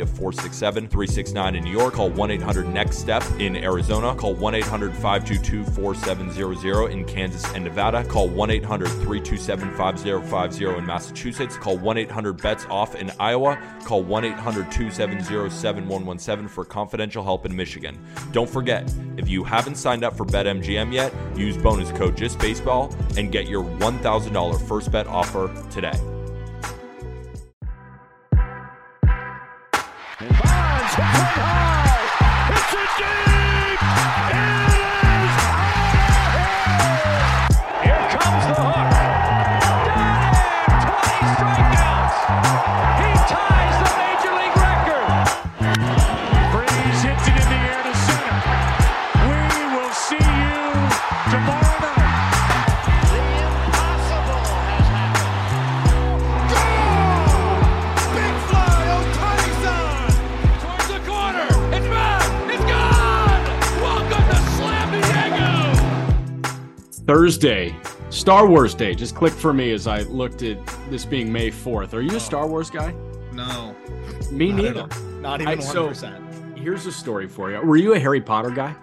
to 467 369 in New York. Call 1 800 NEXT STEP in Arizona. Call 1 800 522 4700 in Kansas and Nevada. Call 1 800 327 5050 in Massachusetts. Call 1 800 BETS OFF in Iowa. Call 1 800 270 7117 for confidential help in Michigan. Don't forget, if you haven't signed up for BetMGM yet, use bonus code JustBaseball and get your $1,000 first bet offer today. High. Thursday, Star Wars Day. Just click for me as I looked at this being May 4th. Are you a Star Wars guy? No, Me not neither. Not even I- so- 100%. Here's a story for you. Were you a Harry Potter guy?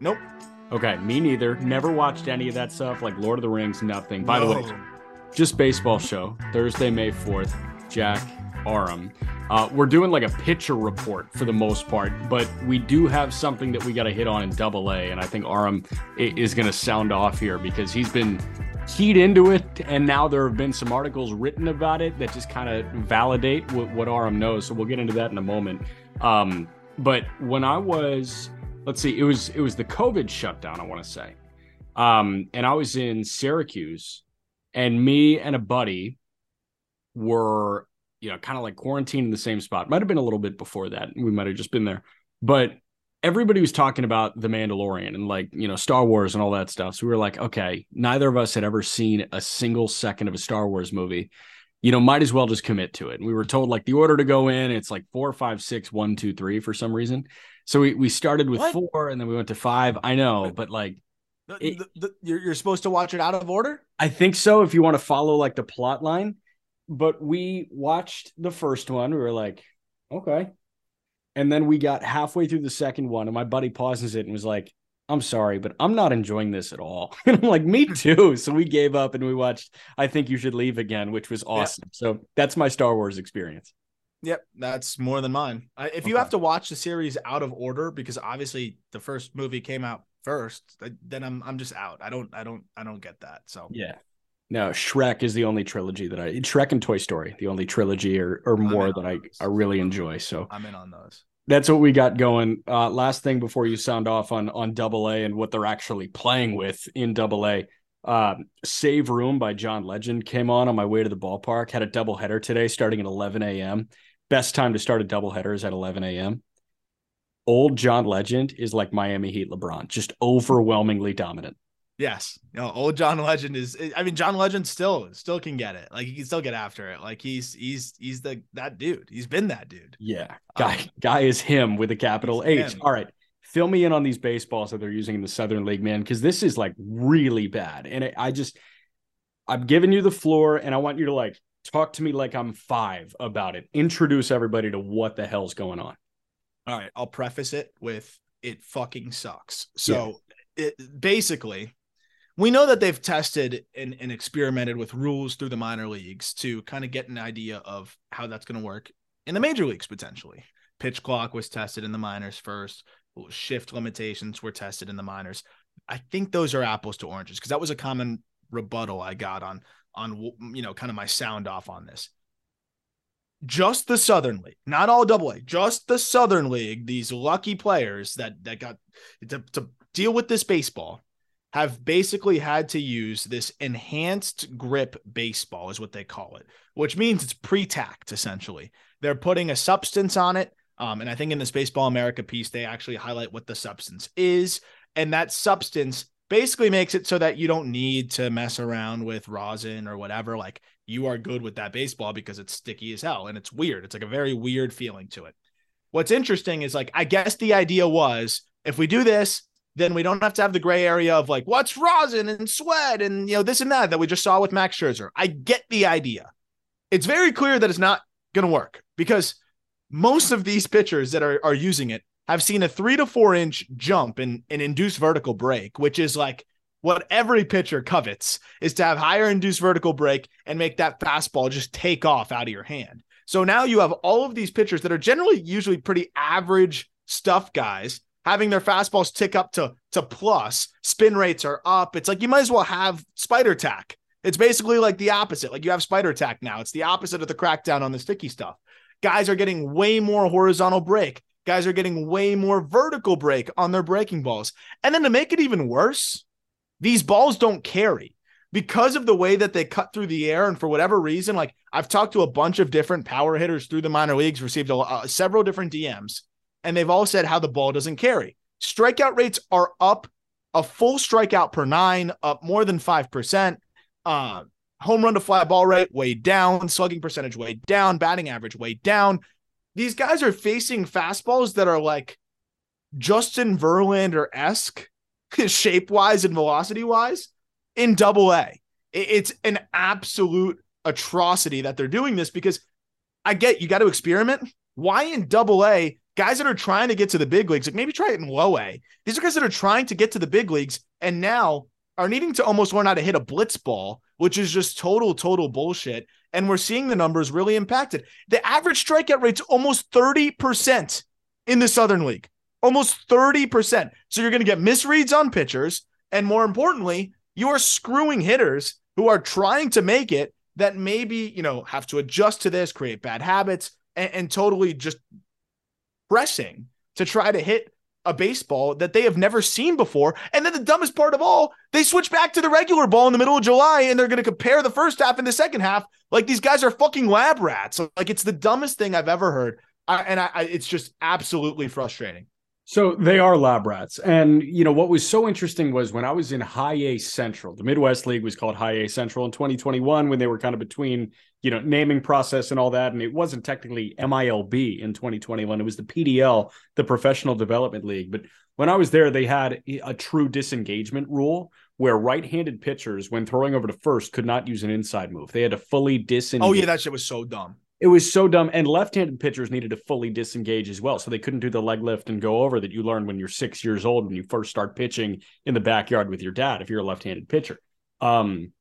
nope. Okay, me neither. Never watched any of that stuff, like Lord of the Rings, nothing. By the way, just baseball show Thursday, May 4th. Jack Aram. Uh, we're doing like a pitcher report for the most part, but we do have something that we got to hit on in double A. And I think Aram is going to sound off here because he's been keyed into it. And now there have been some articles written about it that just kind of validate what, what Aram knows. So we'll get into that in a moment. Um, but when I was, let's see, it was, it was the COVID shutdown, I want to say. Um, and I was in Syracuse and me and a buddy were you know kind of like quarantined in the same spot. Might have been a little bit before that. We might have just been there. But everybody was talking about the mandalorian and like you know star wars and all that stuff. So we were like okay neither of us had ever seen a single second of a star wars movie. You know might as well just commit to it. And we were told like the order to go in it's like four five six one two three for some reason. So we, we started with What? four and then we went to five. I know but like The- It- the- the- you're, you're supposed to watch it out of order? I think so if you want to follow like the plot line. But we watched the first one. We were like, okay. And then we got halfway through the second one, and my buddy pauses it and was like, I'm sorry, but I'm not enjoying this at all. And I'm like, me too. So we gave up and we watched I Think You Should Leave Again, which was awesome. So that's my Star Wars experience. Yep, that's more than mine. I, if you have to watch the series out of order because obviously the first movie came out first, then I'm I'm just out. I don't I don't I don't get that. So Yeah. No, Shrek is the only trilogy that I Shrek and Toy Story, the only trilogy or, or more that I, those. I really enjoy. So I'm in on those. that's what we got going. Uh, last thing before you sound off on on Double A and what they're actually playing with in Double A. Um, Save Room by John Legend came on on my way to the ballpark. Had a double header today, starting at 11 a.m. Best time to start a double header is at 11 a.m. Old John Legend is like Miami Heat LeBron, just overwhelmingly dominant. Yes. No, old John Legend is I mean John Legend still still can get it. Like he can still get after it. Like he's he's he's the that dude. He's been that dude. Yeah. Guy um, guy is him with a capital H. Him. All right. Fill me in on these baseballs that they're using in the Southern League, man, because this is like really bad. And it, I just I'm giving you the floor and I want you to like talk to me like I'm five about it. Introduce everybody to what the hell's going on. All right. I'll preface it with it fucking sucks. So yeah. it basically we know that they've tested and, and experimented with rules through the minor leagues to kind of get an idea of how that's going to work in the major leagues potentially. Pitch clock was tested in the minors first. Shift limitations were tested in the minors. I think those are apples to oranges because that was a common rebuttal I got on on you know kind of my sound off on this. Just the Southern League, not all double A, just the Southern League, these lucky players that that got to, to deal with this baseball have basically had to use this enhanced grip baseball, is what they call it, which means it's pre tacked essentially. They're putting a substance on it. Um, and I think in this Baseball America piece, they actually highlight what the substance is. And that substance basically makes it so that you don't need to mess around with rosin or whatever. Like you are good with that baseball because it's sticky as hell and it's weird. It's like a very weird feeling to it. What's interesting is like, I guess the idea was if we do this, then we don't have to have the gray area of like what's rosin and sweat and you know this and that that we just saw with Max Scherzer. I get the idea. It's very clear that it's not going to work because most of these pitchers that are, are using it have seen a three to four inch jump in an induced vertical break, which is like what every pitcher covets is to have higher induced vertical break and make that fastball just take off out of your hand. So now you have all of these pitchers that are generally usually pretty average stuff guys having their fastballs tick up to to plus, spin rates are up. It's like you might as well have spider tack. It's basically like the opposite. Like you have spider tack now. It's the opposite of the crackdown on the sticky stuff. Guys are getting way more horizontal break. Guys are getting way more vertical break on their breaking balls. And then to make it even worse, these balls don't carry because of the way that they cut through the air and for whatever reason like i've talked to a bunch of different power hitters through the minor leagues received a, uh, several different dms and they've all said how the ball doesn't carry. Strikeout rates are up a full strikeout per nine, up more than 5%. Uh, home run to fly ball rate way down, slugging percentage way down, batting average way down. These guys are facing fastballs that are like Justin Verlander esque, shape wise and velocity wise, in double A. It's an absolute atrocity that they're doing this because I get you got to experiment. Why in double A guys that are trying to get to the big leagues, like maybe try it in low A. These are guys that are trying to get to the big leagues and now are needing to almost learn how to hit a blitz ball, which is just total, total bullshit. And we're seeing the numbers really impacted. The average strikeout rate's almost 30% in the Southern League. Almost 30%. So you're going to get misreads on pitchers. And more importantly, you are screwing hitters who are trying to make it that maybe, you know, have to adjust to this, create bad habits, and, and totally just pressing to try to hit a baseball that they have never seen before. And then the dumbest part of all, they switch back to the regular ball in the middle of July and they're going to compare the first half and the second half. Like these guys are fucking lab rats. Like it's the dumbest thing I've ever heard. I, and I, I, it's just absolutely frustrating. So they are lab rats. And, you know, what was so interesting was when I was in High A Central, the Midwest League was called High A Central in 2021 when they were kind of between, you know, naming process and all that. And it wasn't technically MILB in 2021. It was the PDL, the Professional Development League. But when I was there, they had a true disengagement rule where right-handed pitchers, when throwing over to first, could not use an inside move. They had to fully disengage. Oh yeah, that shit was so dumb. It was so dumb. And left-handed pitchers needed to fully disengage as well. So they couldn't do the leg lift and go over that you learn when you're six years old when you first start pitching in the backyard with your dad if you're a left-handed pitcher. Um,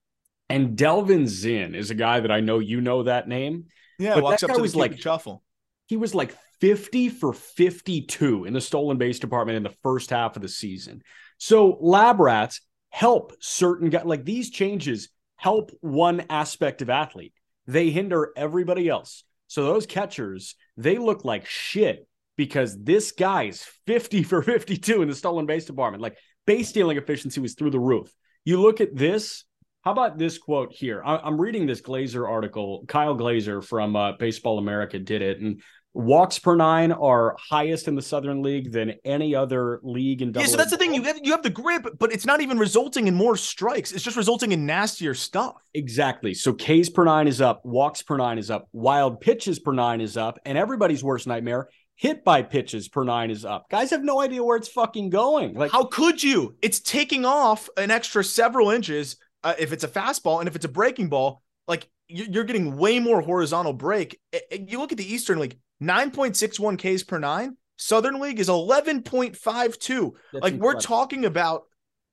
and Delvin Zinn is a guy that I know you know that name. Yeah, but that guy was like shuffle. He was like 50 for 52 in the stolen base department in the first half of the season. So lab rats help certain guys like these changes help one aspect of athlete they hinder everybody else. So those catchers, they look like shit because this guy's 50 for 52 in the stolen base department. Like base stealing efficiency was through the roof. You look at this. How about this quote here? I, am reading this Glaser article. Kyle Glaser from uh, Baseball America did it, and Walks per nine are highest in the Southern League than any other league in double. Yeah, so that's the thing. You have you have the grip, but it's not even resulting in more strikes. It's just resulting in nastier stuff. Exactly. So Ks per nine is up, walks per nine is up, wild pitches per nine is up, and everybody's worst nightmare, hit by pitches per nine is up. Guys have no idea where it's fucking going. Like How could you? It's taking off an extra several inches uh, if it's a fastball, and if it's a breaking ball, like you- you're getting way more horizontal break. You look at the Eastern League, 9.61 Ks per nine. Southern League is 11.52. That's like we're incredible. talking about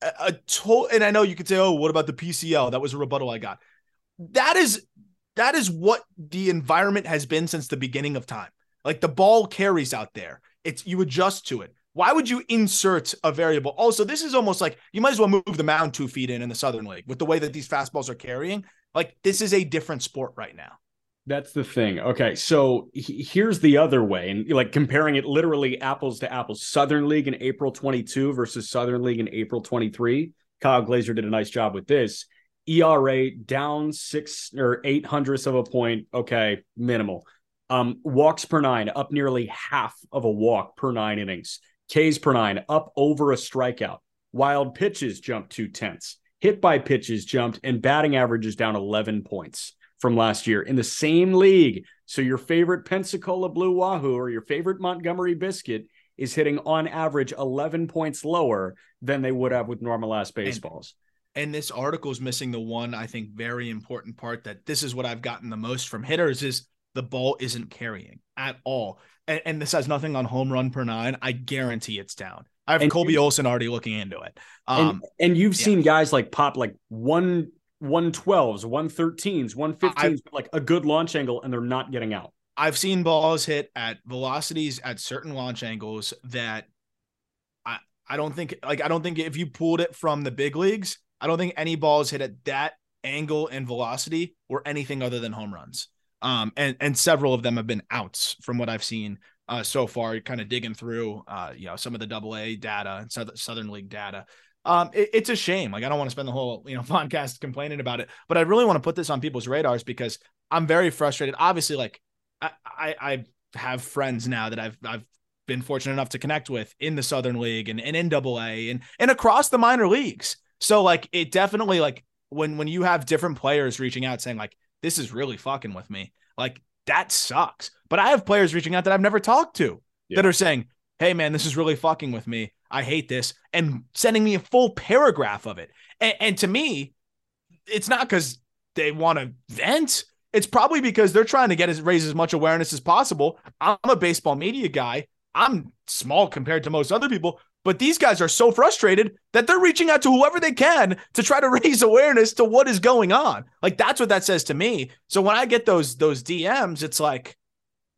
a, a total and i know you could say oh what about the pcl that was a rebuttal i got that is that is what the environment has been since the beginning of time like the ball carries out there it's you adjust to it why would you insert a variable also this is almost like you might as well move the mound two feet in in the southern league with the way that these fastballs are carrying like this is a different sport right now That's the thing. Okay, so he- here's the other way, and like comparing it literally apples to apples. Southern League in April 22 versus Southern League in April 23. Kyle Glaser did a nice job with this. ERA down six or eight hundredths of a point. Okay, minimal. Um, walks per nine up nearly half of a walk per nine innings. Ks per nine up over a strikeout. Wild pitches jumped two tenths. Hit by pitches jumped, and batting average is down 11 points from last year in the same league. So your favorite Pensacola Blue Wahoo or your favorite Montgomery Biscuit is hitting on average 11 points lower than they would have with normal ass baseballs. and this article is missing the one I think very important part that this is what I've gotten the most from hitters is the ball isn't carrying at all. And, and this has nothing on home run per nine. I guarantee it's down. I have And Colby Olson already looking into it. and, Um, and you've yeah. seen guys like pop like one 112s, 113s, 115s, with, like a good launch angle, and they're not getting out. I've seen balls hit at velocities at certain launch angles that I I don't think like I don't think if you pulled it from the big leagues, I don't think any balls hit at that angle and velocity were anything other than home runs. Um and and several of them have been outs from what I've seen uh so far kind of digging through uh you know some of the double A data and Southern League data. Um it- it's a shame. Like I don't want to spend the whole you know podcast complaining about it, but I really want to put this on people's radars because I'm very frustrated. Obviously like I, I I have friends now that I've I've been fortunate enough to connect with in the Southern League and, and in double A and and across the minor leagues. So like it definitely like when when you have different players reaching out saying like this is really fucking with me, like that sucks. But I have players reaching out that I've never talked to that are saying, Hey man, this is really fucking with me. I hate this, and sending me a full paragraph of it. And, and to me, it's not because they want to vent. It's probably because they're trying to get as raise as much awareness as possible. I'm a baseball media guy. I'm small compared to most other people, but these guys are so frustrated that they're reaching out to whoever they can to try to raise awareness to what is going on. Like that's what that says to me. So when I get those those DMs, it's like,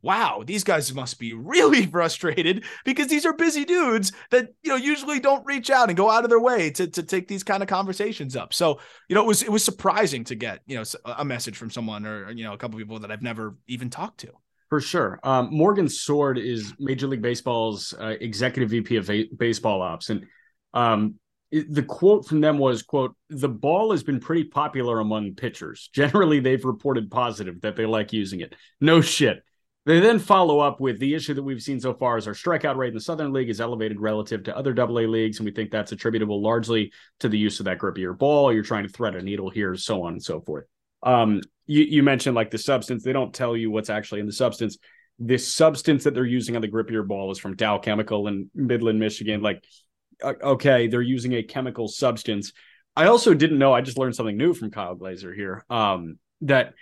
wow, these guys must be really frustrated because these are busy dudes that you know usually don't reach out and go out of their way to to take these kind of conversations up. So you know it was it was surprising to get you know a message from someone or you know a couple people that I've never even talked to. For sure. Um, Morgan Sword is Major League Baseball's uh, executive VP of baseball ops, and um, it- the quote from them was, "quote The ball has been pretty popular among pitchers. Generally, they've reported positive that they like using it. No shit." They then follow up with the issue that we've seen so far is our strikeout rate in the Southern League is elevated relative to other AA leagues, and we think that's attributable largely to the use of that grippier ball. You're trying to thread a needle here, so on and so forth. Um, you, you mentioned like the substance. They don't tell you what's actually in the substance. This substance that they're using on the grippier ball is from Dow Chemical in Midland, Michigan. Like, okay, they're using a chemical substance. I also didn't know. I just learned something new from Kyle Glaser here. Um, that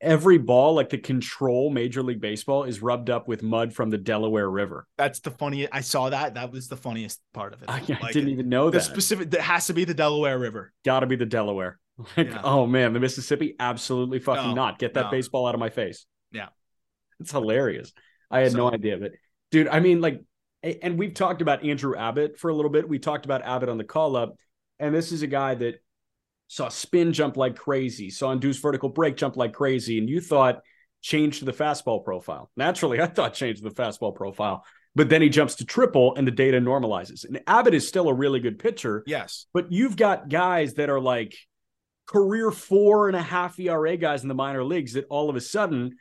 every ball, like the control Major League Baseball, is rubbed up with mud from the Delaware River. That's the funniest. I saw that. That was the funniest part of it. I, I Like, didn't even know the that. specific. That has to be the Delaware River. Got to be the Delaware. Like, Yeah. oh man, the Mississippi, absolutely fucking No, not. Get that no. baseball out of my face. Yeah. it's hilarious. I had no So- idea, but dude, I mean, like, and we've talked about Andrew Abbott for a little bit. We talked about Abbott on the call up, and this is a guy that saw spin jump like crazy, saw induced vertical break jump like crazy, and you thought change to the fastball profile. Naturally, I thought change to the fastball profile, but then he jumps to triple, and the data normalizes. And Abbott is still a really good pitcher, Yes. but you've got guys that are like career four and a half ERA guys in the minor leagues that all of a sudden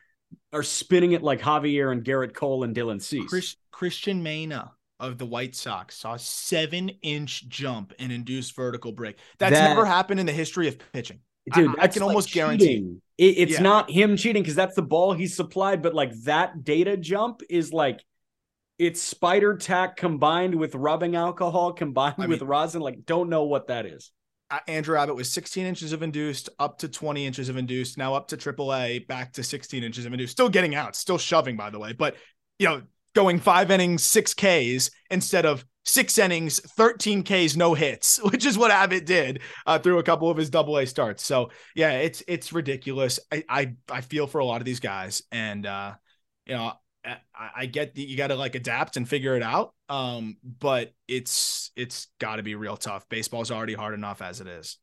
are spinning it like Javier and Gerrit Cole and Dylan Cease. Chris, Cristian Mena of the White Sox saw a seven inch jump in induced vertical break. That's That- never happened in the history of pitching. Dude, I- I that's can like almost guarantee- It, it's Yeah. not him cheating because that's the ball he's supplied, but like that data jump is like it's spider tack combined with rubbing alcohol combined I with mean- rosin. Like, don't know what that is. Uh, Andrew Abbott was 16 inches of induced, up to 20 inches of induced, now up to AAA, back to 16 inches of induced. Still getting out, still shoving, by the way. But you know, going five innings, six Ks instead of six innings, 13 Ks, no hits, which is what Abbott did uh, through a couple of his double A starts. So yeah, it's it's ridiculous. I, I I feel for a lot of these guys, and uh, you know, I, I get that you got to like adapt and figure it out. Um, but it's it's got to be real tough. Baseball's already hard enough as it is.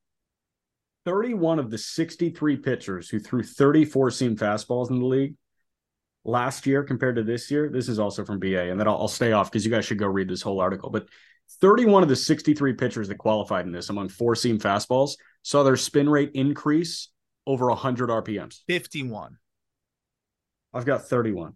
31 of the 63 pitchers who threw 34 seam fastballs in the league last year compared to this year. This is also from BA, and then I'll, I'll stay off because you guys should go read this whole article. But 31 of the 63 pitchers that qualified in this among four seam fastballs saw their spin rate increase over 100 RPMs. 51. I've got 31.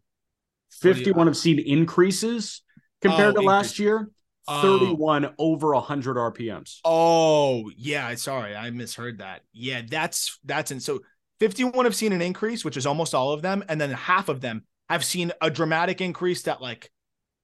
Do you- 51 have seen increases compared Oh, to last year. Oh. 31 over 100 RPMs. Oh, yeah. Sorry, I misheard that. Yeah, that's that's and so 51 have seen an increase, which is almost all of them, and then half of them have seen a dramatic increase that like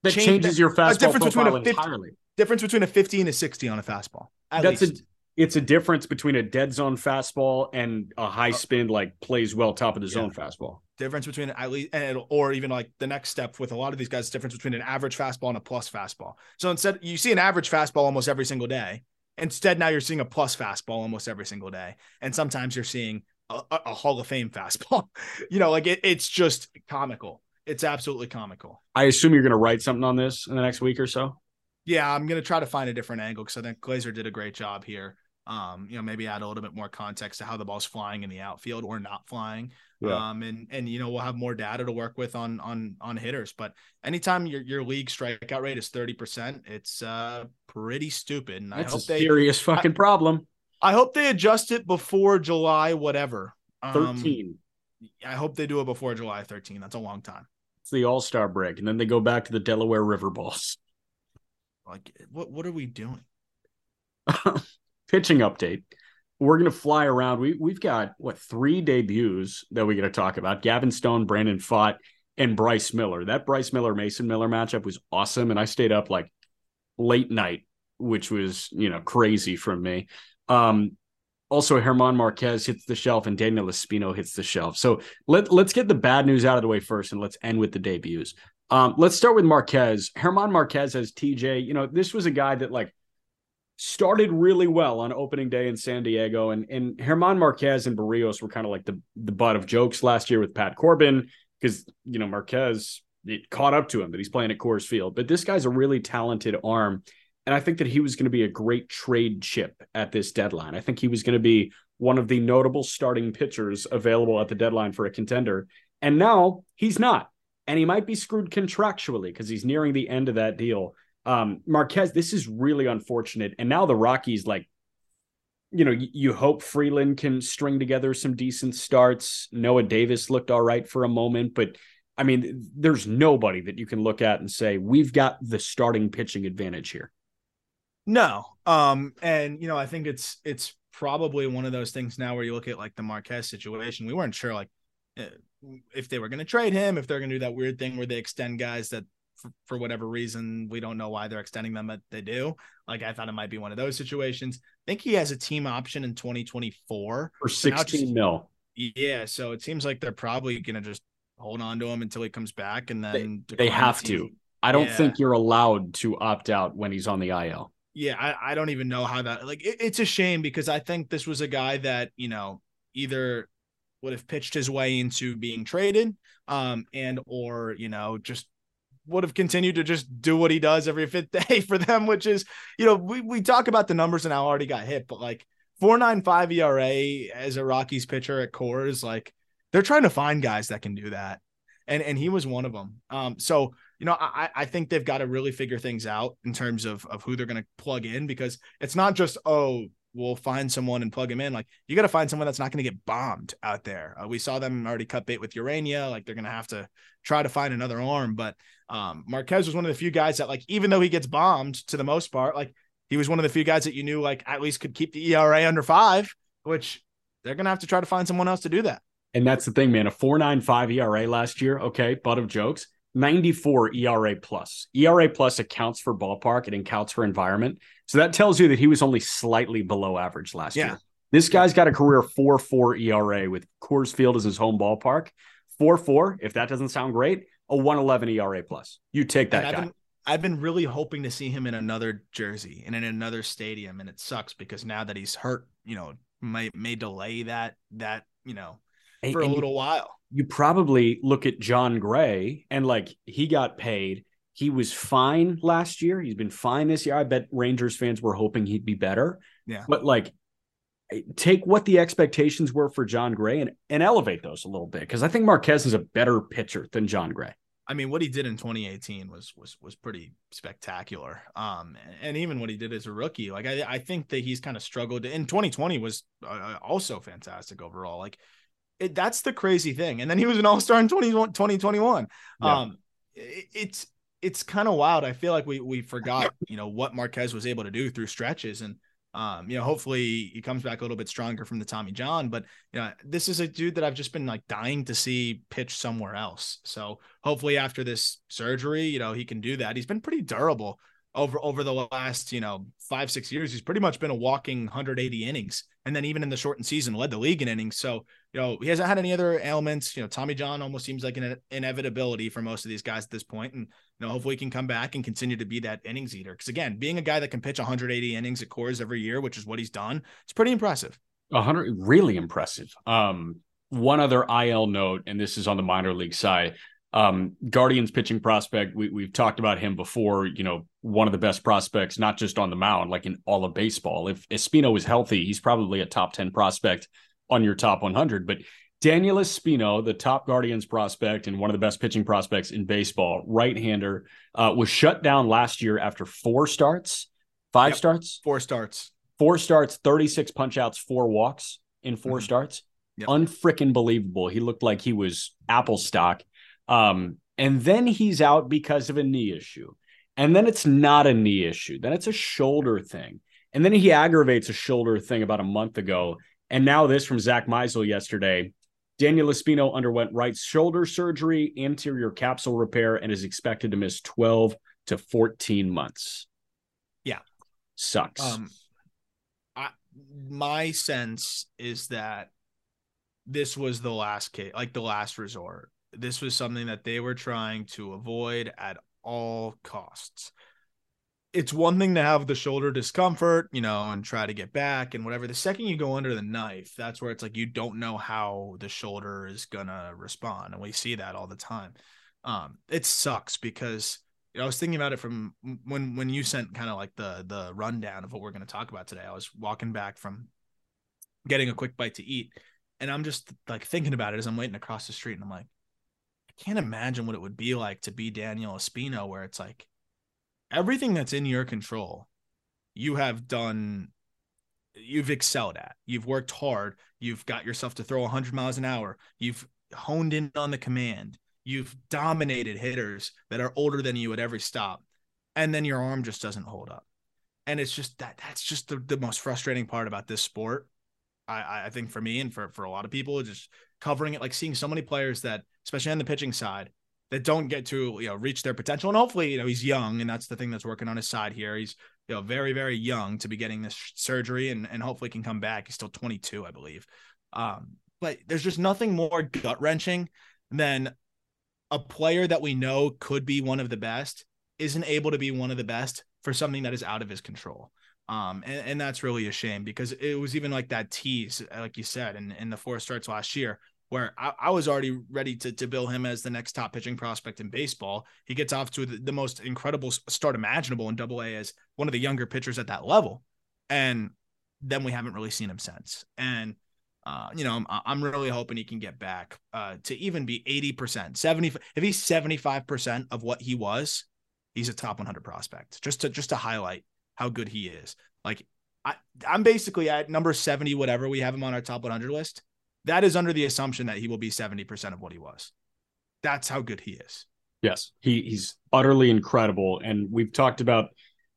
That change- changes your fastball difference between a 50 entirely. difference between a 50 and a 60 on a fastball. At That's least. a it's a difference between a dead zone fastball and a high uh, spin like plays well top of the zone fastball. difference between at least and or even like the next step with a lot of these guys, difference between an average fastball and a plus fastball. So instead, you see an average fastball almost every single day. Instead, now you're seeing a plus fastball almost every single day, and sometimes you're seeing a, a, a Hall of Fame fastball. you know, like it, it's just comical. It's absolutely comical. I assume you're going to write something on this in the next week or so. Yeah, I'm gonna try to find a different angle because I think Glaser did a great job here. Um, you know, maybe add a little bit more context to how the ball's flying in the outfield or not flying. Yeah. Um, and and you know we'll have more data to work with on on on hitters. But anytime your your league strikeout rate is thirty percent, it's uh pretty stupid. And I That's a hope they serious fucking problem. I hope they adjust it before July whatever. Um, 13. I hope they do it before July 13. That's a long time. It's the All Star break, and then they go back to the Delaware River balls. Like what what are we doing? Pitching update. We're gonna fly around. We we've got what three debuts that we got to talk about. Gavin Stone, Brandon Pfaadt, and Bryce Miller. That Bryce Miller Mason Miller matchup was awesome, and I stayed up like late night, which was you know crazy from me. Um, also, German Marquez hits the shelf and Daniel Espino hits the shelf. So let let's get the bad news out of the way first, and let's end with the debuts. Um, let's start with Marquez. German Marquez as TJ. You know, this was a guy that like started really well on opening day in San Diego, and and German Marquez and Barrios were kind of like the the butt of jokes last year with Pat Corbin because you know Marquez it caught up to him that he's playing at Coors Field, but this guy's a really talented arm, and I think that he was going to be a great trade chip at this deadline. I think he was going to be one of the notable starting pitchers available at the deadline for a contender, and now he's not, and he might be screwed contractually because he's nearing the end of that deal. Um, Marquez, this is really unfortunate. And now the Rockies, like, you know, you, you hope Freeland can string together some decent starts. Noah Davis looked all right for a moment, but I mean, there's nobody that you can look at and say, we've got the starting pitching advantage here. No. Um, and you know, I think it's it's probably one of those things now where you look at like the Marquez situation. We weren't sure like eh, if they were going to trade him, if they're going to do that weird thing where they extend guys that for, for whatever reason we don't know why they're extending them, but they do. Like I thought it might be one of those situations. I think he has a team option in 2024 For 16 just- mil. Yeah, so it seems like they're probably going to just hold on to him until he comes back, and then They decline the have to. I don't Yeah. think you're allowed to opt out when he's on the IL. yeah I, I don't even know how that like it, it's a shame because i think this was a guy that you know either would have pitched his way into being traded um and or you know just would have continued to just do what he does every fifth day for them which is you know we, we talk about the numbers and how already got hit but like 495 era as a rockies pitcher at Coors like they're trying to find guys that can do that. And and he was one of them. Um so you know, I, I think they've got to really figure things out in terms of of who they're going to plug in because it's not just oh we'll find someone and plug him in. Like you got to find someone that's not going to get bombed out there. Uh, we saw them already cut bait with Ureña. Like they're going to have to try to find another arm. But um, Marquez was one of the few guys that like even though he gets bombed to the most part, like he was one of the few guys that you knew like at least could keep the ERA under five, which they're going to have to try to find someone else to do that. And that's the thing, man. A 4.95 ERA last year. Okay, butt of jokes. 94 ERA plus. ERA plus accounts for ballpark, it accounts for environment. So that tells you that he was only slightly below average last yeah. year. This guy's got a career 4 4 ERA with Coors Field as his home ballpark. 4 4, if that doesn't sound great, a 111 ERA plus. You take that I've guy. Been, I've been really hoping to see him in another jersey and in another stadium. And it sucks because now that he's hurt, you know, may may delay that that, you know, for and, a little while you probably look at Jon Gray and like he got paid. He was fine last year. He's been fine this year. I bet Rangers fans were hoping he'd be better. Yeah. But like take what the expectations were for Jon Gray and, and elevate those a little bit. Cause I think Marquez is a better pitcher than Jon Gray. I mean, what he did in 2018 was was was pretty spectacular. Um, and even what he did as a rookie, like I I think that he's kind of struggled. In 2020 was uh, also fantastic overall. Like it, that's the crazy thing. And then he was an all star in 20, 2021. Yeah. Um, it, it's it's kind of wild. I feel like we we forgot, you know, what Marquez was able to do through stretches, and um, you know, hopefully he comes back a little bit stronger from the Tommy John. But you know, this is a dude that I've just been like dying to see pitch somewhere else. So hopefully after this surgery, you know, he can do that. He's been pretty durable over over the last you know five six years he's pretty much been a walking 180 innings and then even in the shortened season led the league in innings so you know he hasn't had any other ailments. You know tommy john almost seems like an inevitability for most of these guys at this point and you know hopefully he can come back and continue to be that innings eater. Because again being a guy that can pitch 180 innings at Coors every year which is what he's done it's pretty impressive. 100 really impressive. Um one other il note and this is on the minor league side. Um, Guardians pitching prospect, we, we've talked about him before, you know, one of the best prospects, not just on the mound, like in all of baseball. If Espino is healthy, he's probably a top 10 prospect on your top 100. But Daniel Espino, the top Guardians prospect and one of the best pitching prospects in baseball, right hander, uh, was shut down last year after four starts, five yep. starts, four starts, four starts, 36 punch outs, four walks in 4 mm-hmm. starts. Yep. Unfreaking believable. He looked like he was Apple stock. Um, and then he's out because of a knee issue. And then it's not a knee issue. Then it's a shoulder thing. And then he aggravates a shoulder thing about a month ago. And now this from Zack Meisel yesterday. Daniel Espino underwent right shoulder surgery, anterior capsule repair, and is expected to miss 12 to 14 months. Yeah. Sucks. Um, I, my sense is that this was the last case, like the last resort this was something that they were trying to avoid at all costs. It's one thing to have the shoulder discomfort, you know, and try to get back and whatever. The second you go under the knife, that's where it's like you don't know how the shoulder is gonna respond, and we see that all the time. Um, it sucks because you know, I was thinking about it from when when you sent kind of like the the rundown of what we're to talk about today. I was walking back from getting a quick bite to eat, and I'm just like thinking about it as I'm waiting across the street, and I'm like, I can't imagine what it would be like to be Daniel Espino, where it's like everything that's in your control, you have done, you've excelled at. You've worked hard. You've got yourself to throw 100 miles an hour. You've honed in on the command. You've dominated hitters that are older than you at every stop. And then your arm just doesn't hold up. And it's just that that's just the, the most frustrating part about this sport. I, I think for me and for, for a lot of people, just covering it, like seeing so many players that especially on the pitching side, that don't get to you know reach their potential. And hopefully, you know, he's young, and that's the thing that's working on his side here. He's you know very very young to be getting this surgery, and and hopefully can come back. He's still 22, I believe. Um, but there's just nothing more gut wrenching than a player that we know could be one of the best isn't able to be one of the best for something that is out of his control. Um, and, and that's really a shame because it was even like that tease, like you said, in, in the four starts last year, where I, I, was already ready to, to bill him as the next top pitching prospect in baseball. He gets off to the, the most incredible start imaginable in double A as one of the younger pitchers at that level. And then we haven't really seen him since. And, uh, you know, I'm, I'm really hoping he can get back uh, to even be 80%, 70. If he's 75% of what he was, he's a top 100 prospect just to, just to highlight how good he is. Like I, I'm basically at number 70, whatever we have him on our top 100 list. That is under the assumption that he will be 70% of what he was. That's how good he is. Yes, he, he's utterly incredible. And we've talked about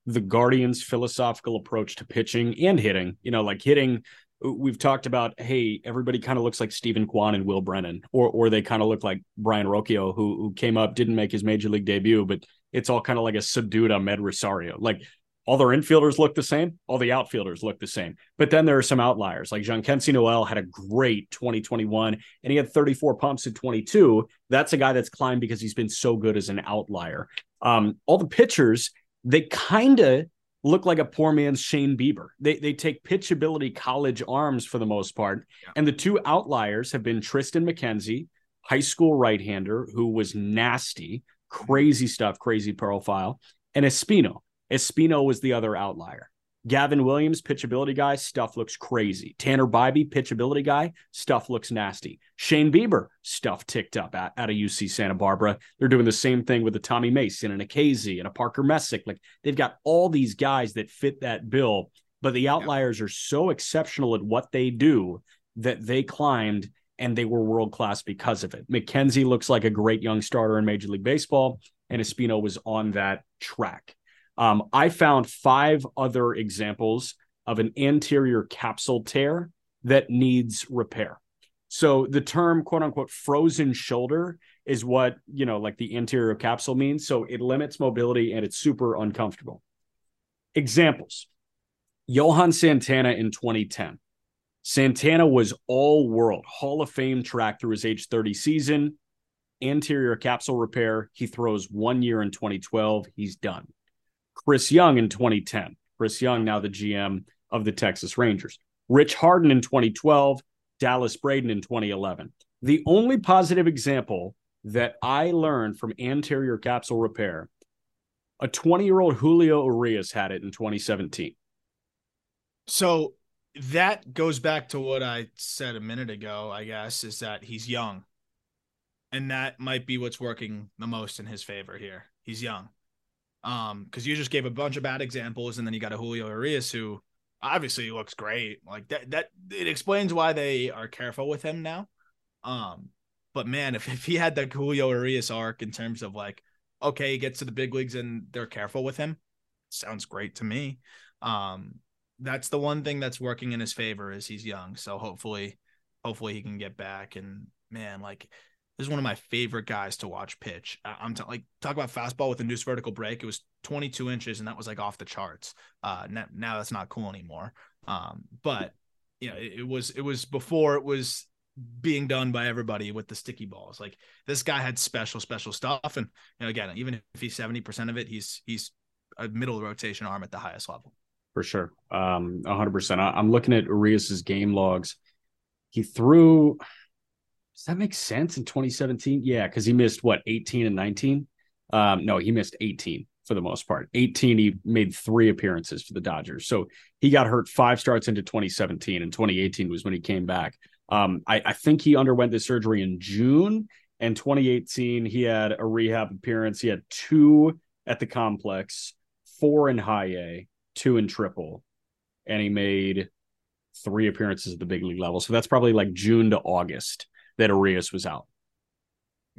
the Guardians' philosophical approach to pitching and hitting. You know, like hitting, we've talked about, hey, everybody kind of looks like Steven Kwan and Will Brennan, or or they kind of look like Brayan Rocchio, who who came up, didn't make his major league debut, but it's all kind of like a subdued Amed Rosario. Like all their infielders look the same, all the outfielders look the same. But then there are some outliers. Like Jean Jhonkensy Noel had a great 2021 and he had 34 pumps in 22. That's a guy that's climbed because he's been so good as an outlier. Um, all the pitchers, they kind of look like a poor man's Shane Bieber. They they take pitchability college arms for the most part. Yeah. And the two outliers have been Triston McKenzie, high school right-hander who was nasty, crazy stuff, crazy profile, and Espino Espino was the other outlier. Gavin Williams, pitchability guy, stuff looks crazy. Tanner Bibee, pitchability guy, stuff looks nasty. Shane Bieber, stuff ticked up at, at a UC Santa Barbara. They're doing the same thing with a Tommy Mason and a KZ and a Parker Messick. Like they've got all these guys that fit that bill, but the outliers are so exceptional at what they do that they climbed and they were world class because of it. McKenzie looks like a great young starter in Major League Baseball, and Espino was on that track. Um, I found five other examples of an anterior capsule tear that needs repair. So the term quote unquote frozen shoulder is what, you know, like the anterior capsule means. So it limits mobility and it's super uncomfortable. Examples Johan Santana in 2010. Santana was all world Hall of Fame track through his age 30 season, anterior capsule repair. He throws one year in 2012. He's done. Chris Young in 2010. Chris Young, now the GM of the Texas Rangers. Rich Harden in 2012. Dallas Braden in 2011. The only positive example that I learned from anterior capsule repair, a 20 year old Julio Urias had it in 2017. So that goes back to what I said a minute ago, I guess, is that he's young. And that might be what's working the most in his favor here. He's young. Um, because you just gave a bunch of bad examples, and then you got a Julio Urias who obviously looks great. Like that, that it explains why they are careful with him now. Um, but man, if, if he had the Julio Urias arc in terms of like, okay, he gets to the big leagues and they're careful with him, sounds great to me. Um, that's the one thing that's working in his favor is he's young. So hopefully, hopefully he can get back. And man, like this is one of my favorite guys to watch pitch. I'm t- like talk about fastball with a induced vertical break. It was 22 inches, and that was like off the charts. Uh, now, now that's not cool anymore. Um, but you know, it, it was it was before it was being done by everybody with the sticky balls. Like this guy had special, special stuff. And you know, again, even if he's 70% of it, he's he's a middle rotation arm at the highest level. For sure. Um, 100%. I, am looking at Urias's game logs. He threw does that make sense in 2017? Yeah, because he missed what 18 and 19. Um, no, he missed 18 for the most part. 18, he made three appearances for the Dodgers. So he got hurt five starts into 2017, and 2018 was when he came back. Um, I, I think he underwent the surgery in June. And 2018, he had a rehab appearance. He had two at the complex, four in high A, two in triple, and he made three appearances at the big league level. So that's probably like June to August that Urias was out,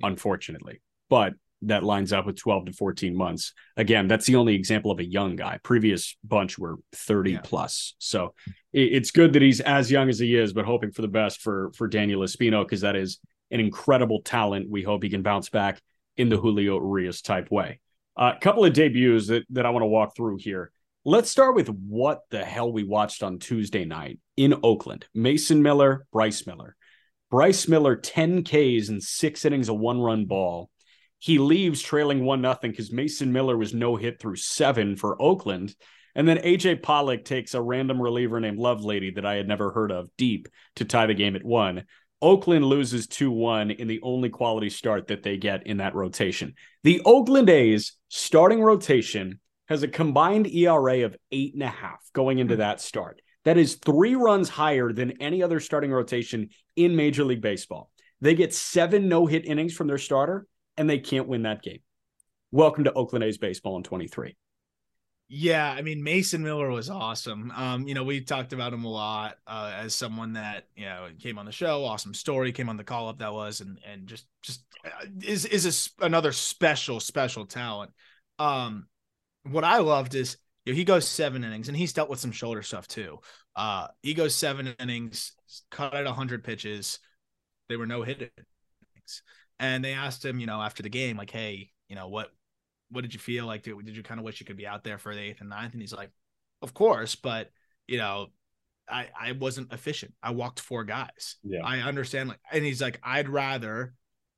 unfortunately. But that lines up with 12 to 14 months. Again, that's the only example of a young guy. Previous bunch were 30 yeah. plus. So it's good that he's as young as he is, but hoping for the best for for Daniel Espino because that is an incredible talent. We hope he can bounce back in the Julio Urias type way. A uh, couple of debuts that, that I want to walk through here. Let's start with what the hell we watched on Tuesday night in Oakland. Mason Miller, Bryce Miller. Bryce Miller 10 Ks in six innings, a one run ball. He leaves trailing one nothing because Mason Miller was no hit through seven for Oakland. And then AJ Pollock takes a random reliever named Lovelady that I had never heard of deep to tie the game at one. Oakland loses 2 1 in the only quality start that they get in that rotation. The Oakland A's starting rotation has a combined ERA of eight and a half going into hmm. that start. That is three runs higher than any other starting rotation in Major League Baseball. They get seven no hit innings from their starter, and they can't win that game. Welcome to Oakland A's baseball in 23. Yeah, I mean Mason Miller was awesome. Um, you know, we talked about him a lot uh, as someone that you know came on the show, awesome story, came on the call up that was, and and just just uh, is is a, another special special talent. Um, what I loved is you know, he goes seven innings, and he's dealt with some shoulder stuff too. Uh, he goes seven innings, cut at hundred pitches. They were no hit innings, and they asked him, you know, after the game, like, hey, you know, what what did you feel like? Did, did you kind of wish you could be out there for the eighth and ninth? And he's like, of course, but you know, I I wasn't efficient. I walked four guys. Yeah. I understand. Like, and he's like, I'd rather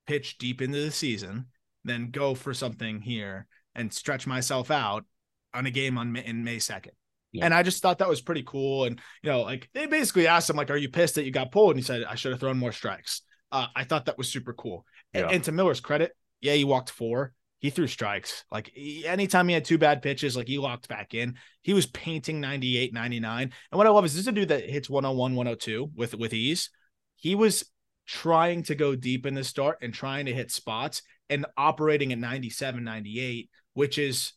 pitch deep into the season than go for something here and stretch myself out on a game on in May second. Yeah. And I just thought that was pretty cool. And you know, like they basically asked him, like, "Are you pissed that you got pulled?" And he said, "I should have thrown more strikes." Uh, I thought that was super cool. Yeah. And, and to Miller's credit, yeah, he walked four, he threw strikes. Like he, anytime he had two bad pitches, like he locked back in. He was painting 98, 99. And what I love is this is a dude that hits 101, 102 with with ease. He was trying to go deep in the start and trying to hit spots and operating at 97, 98, which is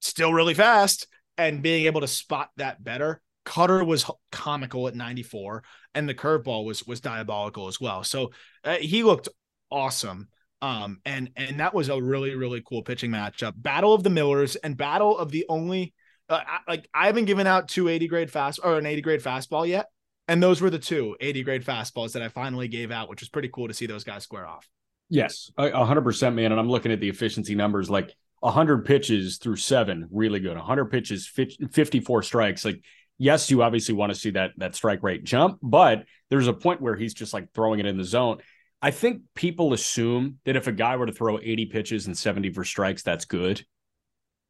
still really fast and being able to spot that better. Cutter was comical at 94 and the curveball was was diabolical as well. So uh, he looked awesome. Um, and and that was a really really cool pitching matchup. Battle of the Millers and battle of the only uh, like I haven't given out two 80 grade fast or an 80 grade fastball yet, and those were the two 80 grade fastballs that I finally gave out, which was pretty cool to see those guys square off. Yes, hundred percent, man. And I'm looking at the efficiency numbers, like 100 pitches through seven, really good. 100 pitches, 54 strikes, like yes, you obviously want to see that that strike rate jump, but there's a point where he's just like throwing it in the zone. I think people assume that if a guy were to throw 80 pitches and 70 for strikes, that's good.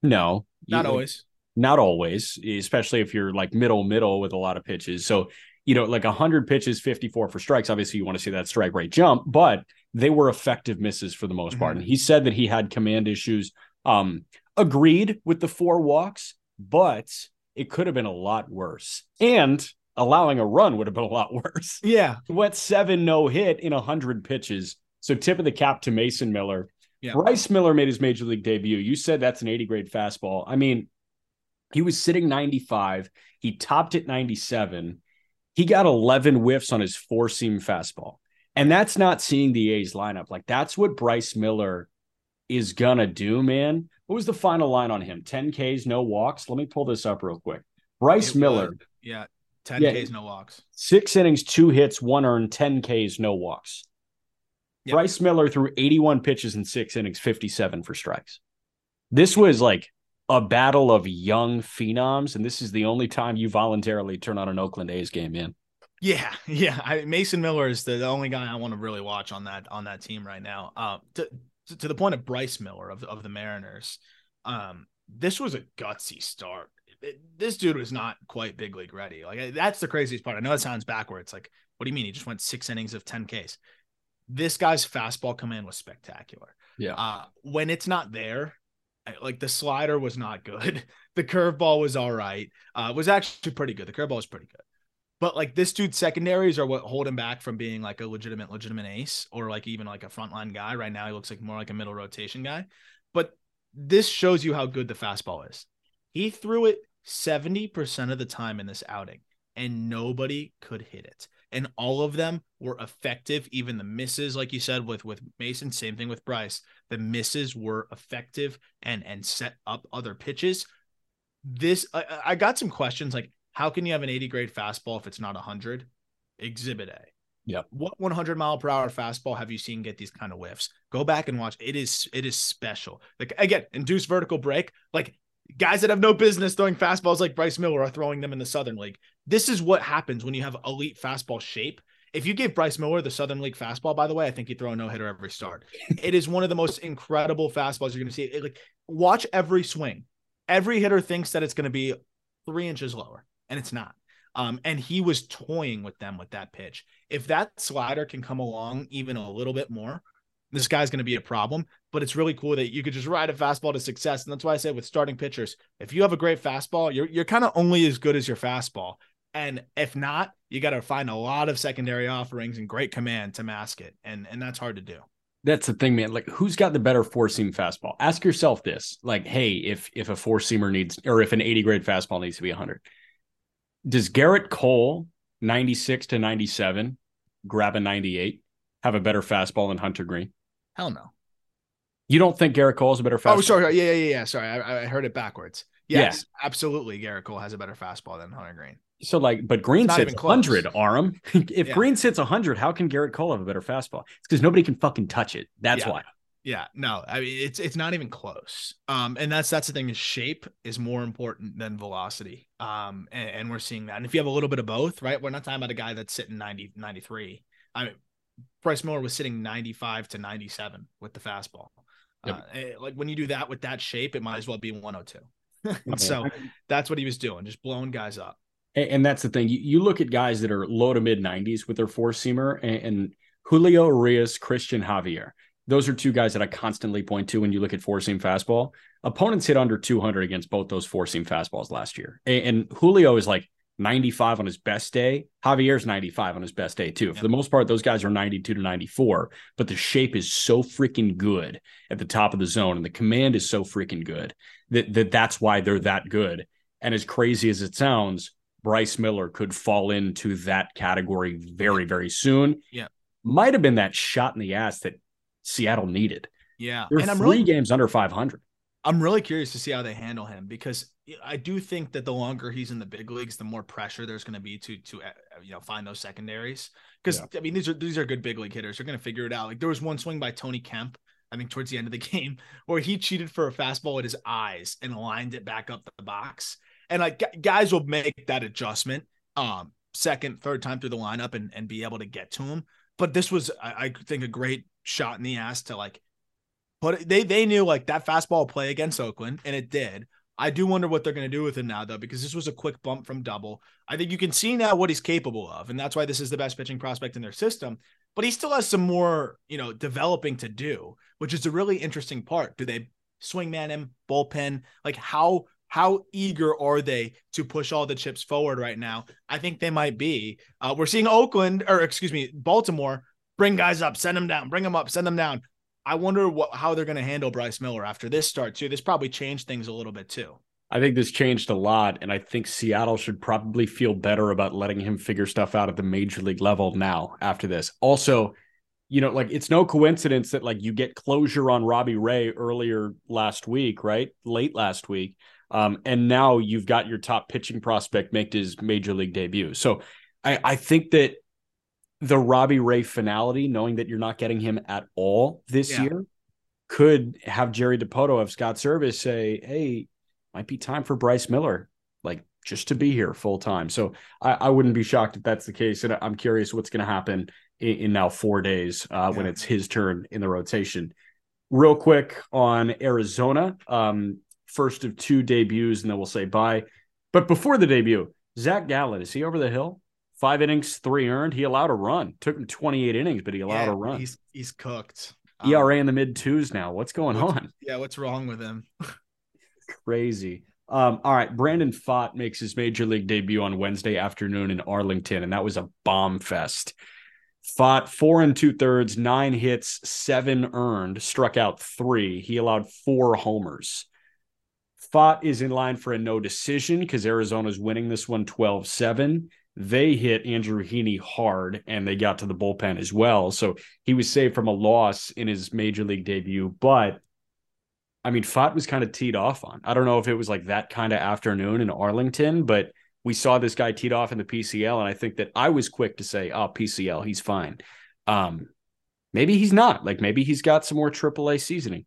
No, not you, always. Not always, especially if you're like middle middle with a lot of pitches. So, you know, like 100 pitches, 54 for strikes. Obviously, you want to see that strike rate jump, but they were effective misses for the most mm-hmm. part. And he said that he had command issues. Um, agreed with the four walks, but it could have been a lot worse. And allowing a run would have been a lot worse. Yeah. Went seven no hit in 100 pitches. So tip of the cap to Mason Miller. Yeah. Bryce Miller made his major league debut. You said that's an 80 grade fastball. I mean, he was sitting 95. He topped at 97. He got 11 whiffs on his four seam fastball. And that's not seeing the A's lineup. Like, that's what Bryce Miller is to do, man. What was the final line on him? 10 Ks, no walks. Let me pull this up real quick. Bryce it Miller. Yeah. 10 yeah, Ks, no walks. Six innings, two hits, one earned, 10 Ks, no walks. Yep. Bryce Miller threw 81 pitches in six innings, 57 for strikes. This was like a battle of young phenoms, and this is the only time you voluntarily turn on an Oakland A's game, man. Yeah, yeah. I, Mason Miller is the, the only guy I want to really watch on that on that team right now. Uh, to to the point of Bryce Miller of of the Mariners, um, this was a gutsy start this dude was not quite big league ready. Like that's the craziest part. I know it sounds backwards. Like, what do you mean? He just went six innings of 10 Ks. This guy's fastball command was spectacular. Yeah. Uh, when it's not there, like the slider was not good. The curveball was all right. Uh, was actually pretty good. The curveball was pretty good. But like this dude's secondaries are what hold him back from being like a legitimate, legitimate ace or like even like a frontline guy. Right now, he looks like more like a middle rotation guy. But this shows you how good the fastball is. He threw it 70% of the time in this outing, and nobody could hit it. And all of them were effective. Even the misses, like you said, with with Mason, same thing with Bryce. The misses were effective and and set up other pitches. This I, I got some questions like how can you have an 80 grade fastball if it's not 100? Exhibit A. Yep. What 100 mile per hour fastball have you seen get these kind of whiffs? Go back and watch. It is it is special. Like again, induced vertical break. Like guys that have no business throwing fastballs like Bryce Miller are throwing them in the Southern League. This is what happens when you have elite fastball shape. If you gave Bryce Miller the Southern League fastball, by the way, I think he'd throw a no hitter every start. it is one of the most incredible fastballs you're going to see. It, like, watch every swing. Every hitter thinks that it's going to be three inches lower, and it's not. Um, and he was toying with them with that pitch. If that slider can come along even a little bit more, this guy's going to be a problem. But it's really cool that you could just ride a fastball to success. And that's why I say with starting pitchers, if you have a great fastball, you're you're kind of only as good as your fastball. And if not, you got to find a lot of secondary offerings and great command to mask it. And and that's hard to do. That's the thing, man. Like, who's got the better four seam fastball? Ask yourself this: like, hey, if if a four seamer needs, or if an 80 grade fastball needs to be 100, does Gerrit Cole 96 to 97 grab a 98 have a better fastball than Hunter Greene? Hell no. You don't think Gerrit Cole is a better oh, fastball? Oh, sorry. Yeah, yeah, yeah. yeah. Sorry, I, I heard it backwards. Yes, yeah. absolutely. Gerrit Cole has a better fastball than Hunter Greene. So like, but Greene sits 100, Aram. if yeah. Greene sits 100, how can Gerrit Cole have a better fastball? It's because nobody can fucking touch it. That's yeah. why. Yeah, no, I mean it's it's not even close. Um, and that's that's the thing is shape is more important than velocity. Um, and, and, we're seeing that. And if you have a little bit of both, right? We're not talking about a guy that's sitting 90, 93. I mean, Bryce Miller was sitting 95 to 97 with the fastball. Yep. Uh, eh, like when you do that with that shape, it might as well be 102. so that's what he was doing, just blowing guys up. And, and that's the thing. You, you, look at guys that are low to mid 90s with their four seamer and, and Julio Urias, Cristian Javier. Those are two guys that I constantly point to when you look at four seam fastball. Opponents hit under 200 against both those four seam fastballs last year. And, Julio is like 95 on his best day. Javier's 95 on his best day, too. For the most part, those guys are 92 to 94, but the shape is so freaking good at the top of the zone and the command is so freaking good that, that that's why they're that good. And as crazy as it sounds, Bryce Miller could fall into that category very, very soon. Yeah. Might have been that shot in the ass that Seattle needed. Yeah. They're and I'm three really, games under 500. I'm really curious to see how they handle him because I do think that the longer he's in the big leagues, the more pressure there's going to be to to uh, you know find those secondaries. Because yeah. I mean, these are these are good big league hitters. They're going to figure it out. Like there was one swing by Tony Kemp, I think towards the end of the game, where he cheated for a fastball at his eyes and lined it back up the box. And like guys will make that adjustment, um, second, third time through the lineup and and be able to get to him. But this was, I, I think, a great shot in the ass to like put. They they knew like that fastball play against Oakland, and it did I do wonder what they're going to do with him now, though, because this was a quick bump from double. I think you can see now what he's capable of, and that's why this is the best pitching prospect in their system. But he still has some more, you know, developing to do, which is a really interesting part. Do they swing man him, bullpen? Like how how eager are they to push all the chips forward right now? I think they might be. Uh, we're seeing Oakland, or excuse me, Baltimore, bring guys up, send them down, bring them up, send them down. I wonder what how they're going to handle Bryce Miller after this start too. This probably changed things a little bit too. I think this changed a lot, and I think Seattle should probably feel better about letting him figure stuff out at the major league level now after this. Also, you know, like it's no coincidence that like you get closure on Robbie Ray earlier last week, right? Late last week. Um, and now you've got your top pitching prospect make his major league debut. So I, I think that the Robbie Ray finality, knowing that you're not getting him at all this yeah. year, could have Jerry Dipoto of Scott Servais say, "Hey, might be time for Bryce Miller, like just to be here full time." So I, I, wouldn't be shocked if that's the case, and I'm curious what's going to happen in, in, now four days uh, yeah. when it's his turn in the rotation. Real quick on Arizona, um, first of two debuts, and then we'll say bye. But before the debut, Zach Gallen is he over the hill? Five innings, three earned. He allowed a run. Took him 28 innings, but he allowed yeah, a run. He's he's cooked. ERA um, in the mid twos now. What's going what's, on? Yeah, what's wrong with him? Crazy. Um, all right, Brandon Pfaadt makes his major league debut on Wednesday afternoon in Arlington, and that was a bomb fest. Pfaadt four and two thirds, nine hits, seven earned, struck out three. He allowed four homers. Pfaadt is in line for a no decision because Arizona's winning this one 12 7 they hit Andrew Heaney hard and they got to the bullpen as well. So he was saved from a loss in his major league debut. But I mean, Pfaadt was kind of teed off on. I don't know if it was like that kind of afternoon in Arlington, but we saw this guy teed off in the PCL. And I think that I was quick to say, oh, PCL, he's fine. Um, maybe he's not. Like maybe he's got some more AAA seasoning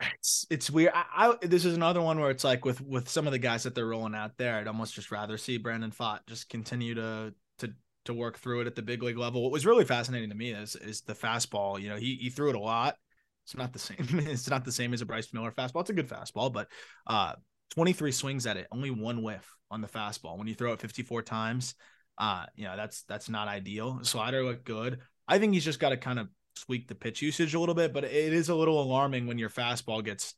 it's it's weird. I, I, this is another one where it's like with with some of the guys that they're rolling out there, I'd almost just rather see Brandon Pfaadt just continue to to to work through it at the big league level. What was really fascinating to me is is the fastball. You know, he he threw it a lot. It's not the same. It's not the same as a Bryce Miller fastball. It's a good fastball, but uh, 23 swings at it, only one whiff on the fastball. When you throw it 54 times, uh, you know that's that's not ideal. Slider looked good. I think he's just got to kind of tweak the pitch usage a little bit, but it is a little alarming when your fastball gets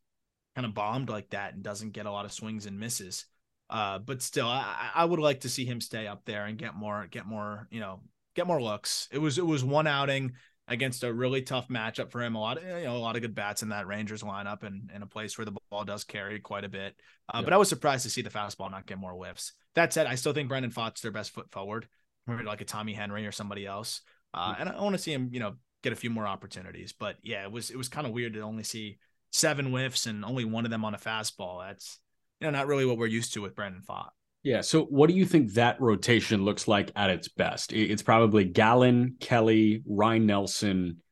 kind of bombed like that and doesn't get a lot of swings and misses. Uh, but still, I, I would like to see him stay up there and get more, get more, you know, get more looks. It was it was one outing. against a really tough matchup for him. A lot of you know a lot of good bats in that Rangers lineup, and in a place where the ball does carry quite a bit. Uh, But I was surprised to see the fastball not get more whiffs. That said, I still think Brandon Pfaadt's their best foot forward, like a Tommy Henry or somebody else. Uh, and I want to see him, you know, get a few more opportunities. But yeah, it was it was kind of weird to only see seven whiffs and only one of them on a fastball. That's you know not really what we're used to with Brandon Pfaadt. Yeah. So, what do you think that rotation looks like at its best? It's probably Gallen, Kelly, Ryan Nelson,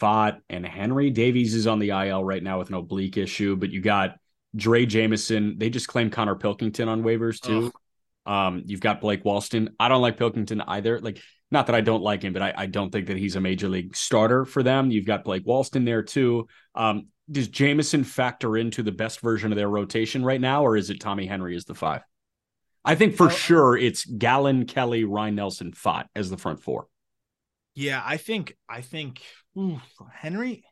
Pfaadt, and Henry. Davies is on the IL right now with an oblique issue, but you got Drey Jameson. They just claimed Connor Pilkington on waivers too. Ugh. Um, you've got Blake Walston. I don't like Pilkington either. Like, not that I don't like him, but I, I don't think that he's a major league starter for them. You've got Blake Walston there too. Um, does Jameson factor into the best version of their rotation right now, or is it Tommy Henry as the five? I think for sure it's Gallen, Kelly, Ryan Nelson, Pfaadt as the front four. Yeah, I think I think ooh, Henry,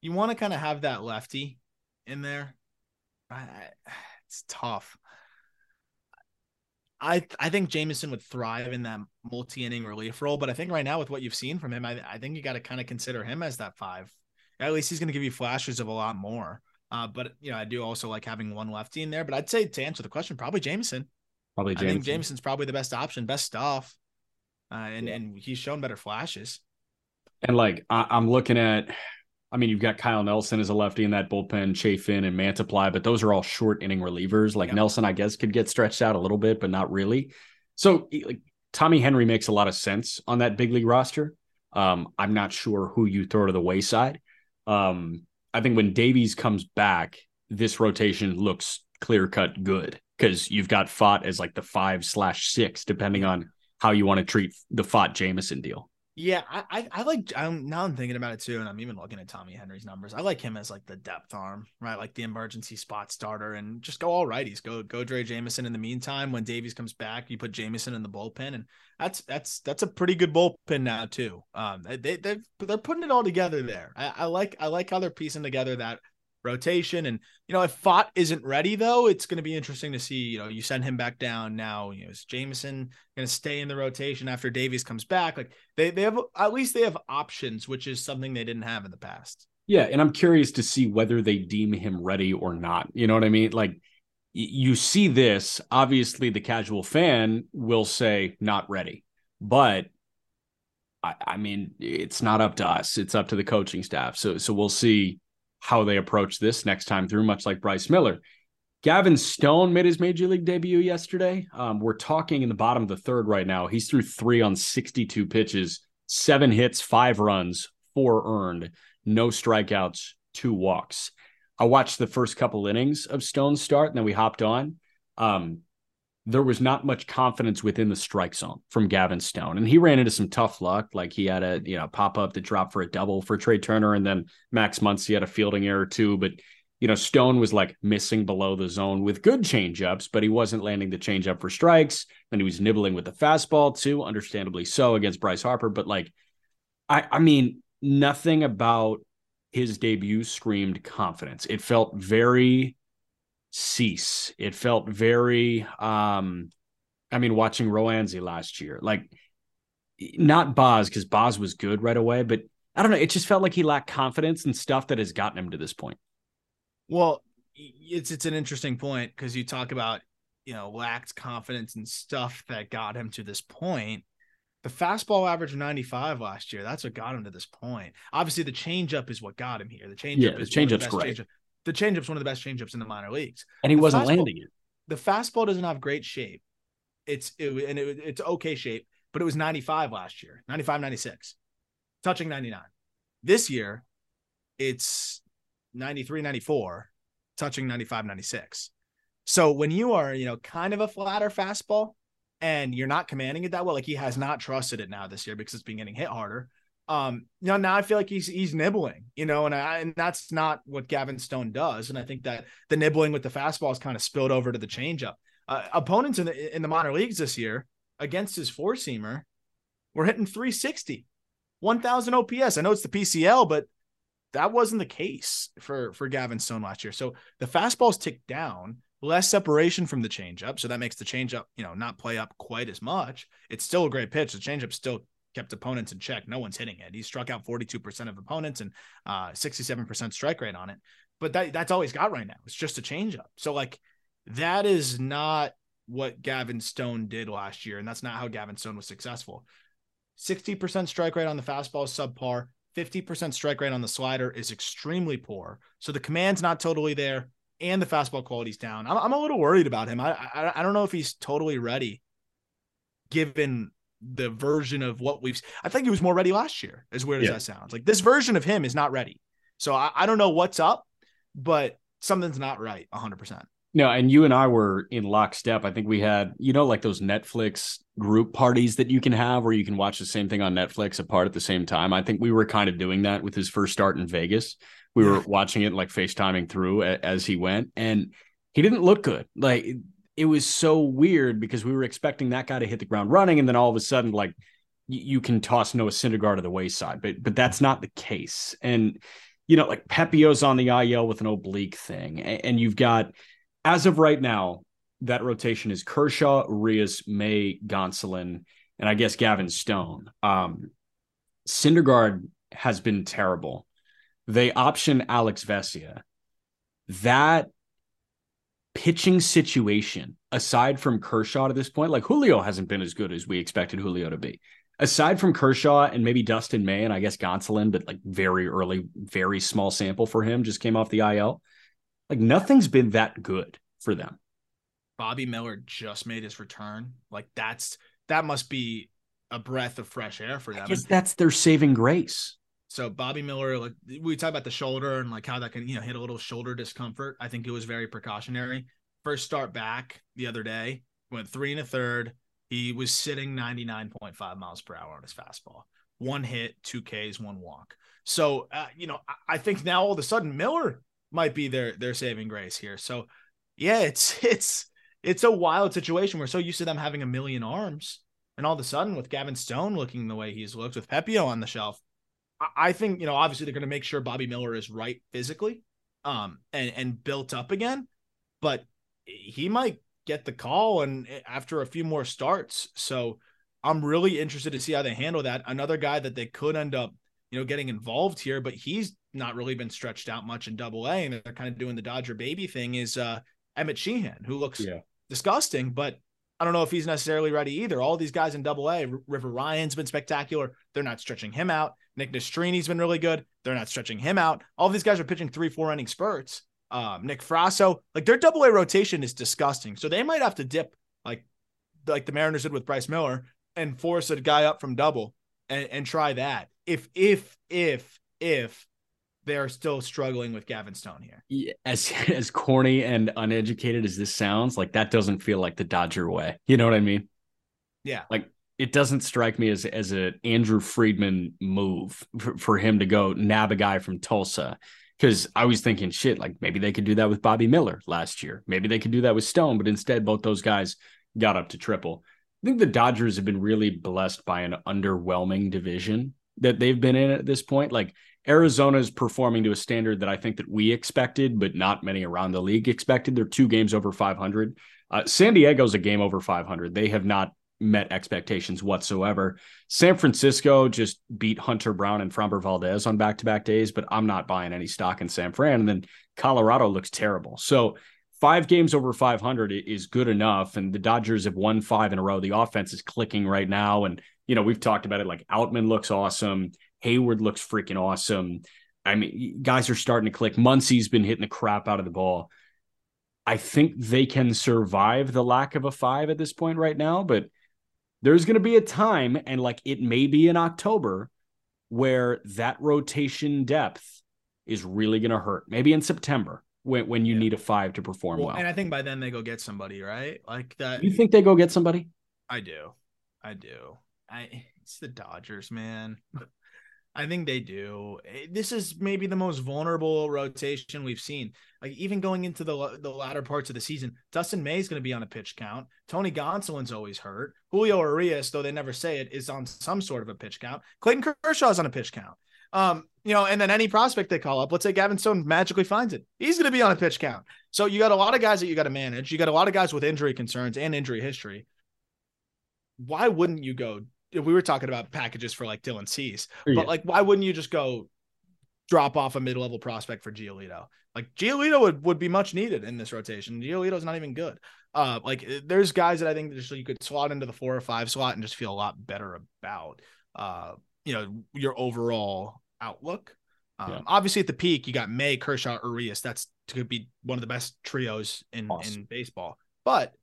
you want to kind of have that lefty in there. I, it's tough. I I think Jameson would thrive in that multi-inning relief role, but I think right now with what you've seen from him, I, I think you got to kind of consider him as that five. At least he's going to give you flashes of a lot more. Uh, but you know, I do also like having one lefty in there. But I'd say to answer the question, probably Jameson. Probably Jameson. I think Jameson's probably the best option, best stuff, uh, and yeah. and he's shown better flashes. And like I, am looking at, I mean, you've got Kyle Nelson as a lefty in that bullpen, Chafin and Mantiply, but those are all short inning relievers. Like. Nelson, I guess, could get stretched out a little bit, but not really. So like Tommy Henry makes a lot of sense on that big league roster. Um, I'm not sure who you throw to the wayside. Um, I think when Davies comes back, this rotation looks clear cut good because you've got Pfaadt as like the five slash six, depending on how you want to treat the Pfaadt Jameson deal. Yeah, I, I, I like. I'm now I'm thinking about it too, and I'm even looking at Tommy Henry's numbers. I like him as like the depth arm, right? Like the emergency spot starter, and just go all righties. Go go Drey Jameson. In the meantime, when Davies comes back, you put Jameson in the bullpen, and that's that's that's a pretty good bullpen now too. Um, they they they're putting it all together there. I, I like I like how they're piecing together that rotation. And you know, if Pfaadt isn't ready though, it's going to be interesting to see. You know, you send him back down now. You know, is Jameson going to stay in the rotation after Davies comes back? Like they they have at least they have options, which is something they didn't have in the past. Yeah, and I'm curious to see whether they deem him ready or not. You know what I mean? Like you see this, obviously the casual fan will say not ready. But I, I mean, it's not up to us. It's up to the coaching staff. So so we'll see how they approach this next time through, much like Bryce Miller. Gavin Stone made his major league debut yesterday. Um, we're talking in the bottom of the third right now. He's through three on 62 pitches, seven hits, five runs, four earned, no strikeouts, two walks. I watched the first couple innings of Stone's start, and then we hopped on. Um, there was not much confidence within the strike zone from Gavin Stone. And he ran into some tough luck. Like he had a, you know, pop up to drop for a double for Trea Turner. And then Max Muncy had a fielding error too. But, you know, Stone was like missing below the zone with good changeups, but he wasn't landing the changeup for strikes. And he was nibbling with the fastball too, understandably so against Bryce Harper. But like, I, I mean, nothing about his debut screamed confidence. It felt very cease. It felt very um I mean watching Roansy last year. Like not Boz because Boz was good right away, but I don't know, it just felt like he lacked confidence and stuff that has gotten him to this point. Well, it's it's an interesting point because you talk about, you know, lacked confidence and stuff that got him to this point. The fastball average of 95 last year. That's what got him to this point. Obviously, the changeup is what got him here. The changeup yeah, is the changeup's great. Change-up the changeup's one of the best changeups in the minor leagues. And he the wasn't landing it. The fastball doesn't have great shape. It's it, and it, it's okay shape, but it was 95 last year, 95, 96, touching 99. This year, it's 93, 94, touching 95, 96. So when you are, you know, kind of a flatter fastball and you're not commanding it that well, like he has not trusted it now this year because it's been getting hit harder. Um, you know, now I feel like he's he's nibbling, you know, and I and that's not what Gavin Stone does. And I think that the nibbling with the fastball is kind of spilled over to the changeup. Uh, opponents in the in the minor leagues this year against his four seamer were hitting 360, 1000 OPS. I know it's the PCL, but that wasn't the case for for Gavin Stone last year. So the fastball's ticked down, less separation from the changeup, so that makes the changeup, you know, not play up quite as much. It's still a great pitch. The changeup still kept opponents in check. No one's hitting it. He struck out 42% of opponents and uh, 67% strike rate on it. But that, that's all he's got right now. It's just a changeup. So, like, that is not what Gavin Stone did last year. And that's not how Gavin Stone was successful. 60% strike rate on the fastball is subpar. 50% strike rate on the slider is extremely poor. So the command's not totally there and the fastball quality's down. I'm, I'm a little worried about him. I, I, I don't know if he's totally ready given the version of what we've I think he was more ready last year, as weird yeah. as that sounds. Like this version of him is not ready. So I, I don't know what's up, but something's not right 100%. No, and you and I were in lockstep. I think we had, you know, like those Netflix group parties that you can have where you can watch the same thing on Netflix apart at the same time. I think we were kind of doing that with his first start in Vegas. We were watching it like FaceTiming through as he went, and he didn't look good. Like it was so weird because we were expecting that guy to hit the ground running, and then all of a sudden, like you can toss Noah Syndergaard to the wayside, but but that's not the case. And you know, like Pepiot's on the IL with an oblique thing, and you've got as of right now, that rotation is Kershaw, Urias, May, Gonsolin, and I guess Gavin Stone. Um, Syndergaard has been terrible. They option Alex Vesia. That pitching situation, aside from Kershaw to this point, like Julio hasn't been as good as we expected Julio to be. Aside from Kershaw and maybe Dustin May and I guess Gonsolin, but like very early, very small sample for him, just came off the IL. Like nothing's been that good for them. Bobby Miller just made his return. Like that's that must be a breath of fresh air for them. I that's their saving grace. So Bobby Miller, like we talk about the shoulder and like how that can you know hit a little shoulder discomfort. I think it was very precautionary. First start back the other day, went three and a third. He was sitting 99.5 miles per hour on his fastball. One hit, two Ks, one walk. So uh, you know, I, I think now all of a sudden Miller might be their their saving grace here. So yeah, it's it's it's a wild situation. We're so used to them having a million arms, and all of a sudden, with Gavin Stone looking the way he's looked, with Pepiot on the shelf, I, think you know obviously they're going to make sure Bobby Miller is right physically, um, and and built up again, but he might get the call and eh, after a few more starts. So I'm really interested to see how they handle that. Another guy that they could end up, you know, getting involved here, but he's not really been stretched out much in double A and they're kind of doing the Dodger baby thing is uh Emmett Sheehan, who looks yeah. disgusting, but I don't know if he's necessarily ready either. All these guys in double A, River Ryan's been spectacular. They're not stretching him out. Nick Nastrini's been really good. They're not stretching him out. All these guys are pitching three, four inning spurts. Um, Nick Frasso, like their double A rotation is disgusting. So they might have to dip like like the Mariners did with Bryce Miller and force a guy up from double and, and try that. If if if if they are still struggling with Gavin Stone here. As as corny and uneducated as this sounds, like that doesn't feel like the Dodger way. You know what I mean? Yeah. Like it doesn't strike me as as an Andrew Friedman move for, for him to go nab a guy from Tulsa. Because I was thinking, shit, like maybe they could do that with Bobby Miller last year. Maybe they could do that with Stone, but instead both those guys got up to triple. I think the Dodgers have been really blessed by an underwhelming division that they've been in at this point. Like Arizona is performing to a standard that I think that we expected, but not many around the league expected. They're two games over 500. Uh, San Diego's a game over 500. They have not met expectations whatsoever. San Francisco just beat Hunter Brown and Framber Valdez on back to back days, but I'm not buying any stock in San Fran. And then Colorado looks terrible. So five games over 500 is good enough. And the Dodgers have won five in a row. The offense is clicking right now. And, you know, we've talked about it like Outman looks awesome. Heyward looks freaking awesome. I mean, guys are starting to click. Muncy's been hitting the crap out of the ball. I think they can survive the lack of a five at this point right now, but there's going to be a time, and like it may be in October, where that rotation depth is really going to hurt. Maybe in September when, when you yeah. need a five to perform well, well. And I think by then they go get somebody, right? Like that. You think they go get somebody? I do. I do. I it's the Dodgers, man. I think they do. Eh, this is maybe the most vulnerable rotation we've seen. Like even going into the the latter parts of the season, Dustin May is going to be on a pitch count. Tony Gonsolin's always hurt. Julio Urias, though they never say it, is on some sort of a pitch count. Clayton Kershaw's on a pitch count. Um, you know, and then any prospect they call up, let's say Gavin Stone magically finds it, he's going to be on a pitch count. So you got a lot of guys that you got to manage. You got a lot of guys with injury concerns and injury history. Why wouldn't you go we were talking about packages for like Dylan Cease, Yeah. but like, why wouldn't you just go drop off a mid-level prospect for Giolito? Like Giolito would, would be much needed in this rotation. Giolito's not even good. Uh, like there's guys that I think that just you could slot into the four or five slot and just feel a lot better about, uh, you know, your overall outlook. Um, Yeah. Obviously, at the peak, you got May, Kershaw, Urias. That's could be one of the best trios in Awesome. in baseball. But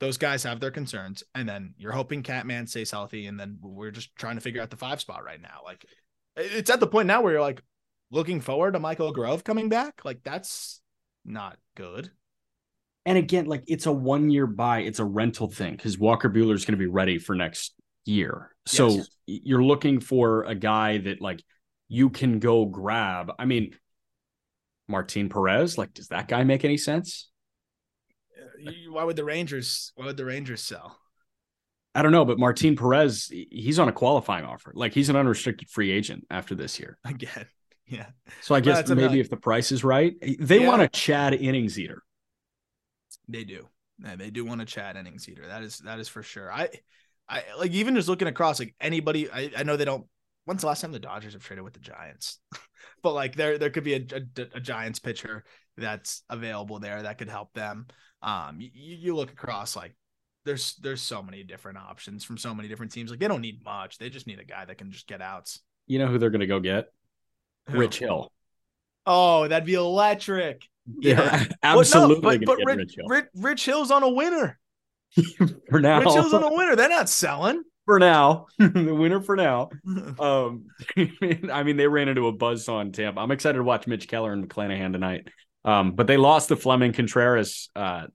those guys have their concerns, and then you're hoping Catman stays healthy, and then we're just trying to figure out the five spot right now. Like it's at the point now where you're like looking forward to Michael Grove coming back. Like that's not good. And again, like it's a one year buy, it's a rental thing because Walker Buehler is going to be ready for next year. So Yes. you're looking for a guy that like you can go grab. I mean, Martin Perez, like, does that guy make any sense? Why would the Rangers? Why would the Rangers sell? I don't know, but Martin Perez, he's on a qualifying offer. Like he's an unrestricted free agent after this year. Again, yeah. So I guess maybe if the price is right, they Yeah. want a Chad innings eater. They do. Yeah, they do want a Chad innings eater. That is that is for sure. I I like even just looking across like anybody I, I know they don't when's the last time the Dodgers have traded with the Giants? but like there there could be a, a, a Giants pitcher that's available there that could help them. Um you, you look across like there's there's so many different options from so many different teams. Like they don't need much. They just need a guy that can just get outs. You know who they're going to go get? Who? Rich Hill. Oh, that'd be electric. Yeah. absolutely Well, no, but, but Rich, Rich Hill. Rich, Rich Hill's on a winner. for now. Rich Hill's on a winner. They're not selling. for now, the winner for now. Um, I mean, they ran into a buzzsaw in Tampa. I'm excited to watch Mitch Keller and McClanahan tonight. Um, but they lost the Fleming Contreras, uh,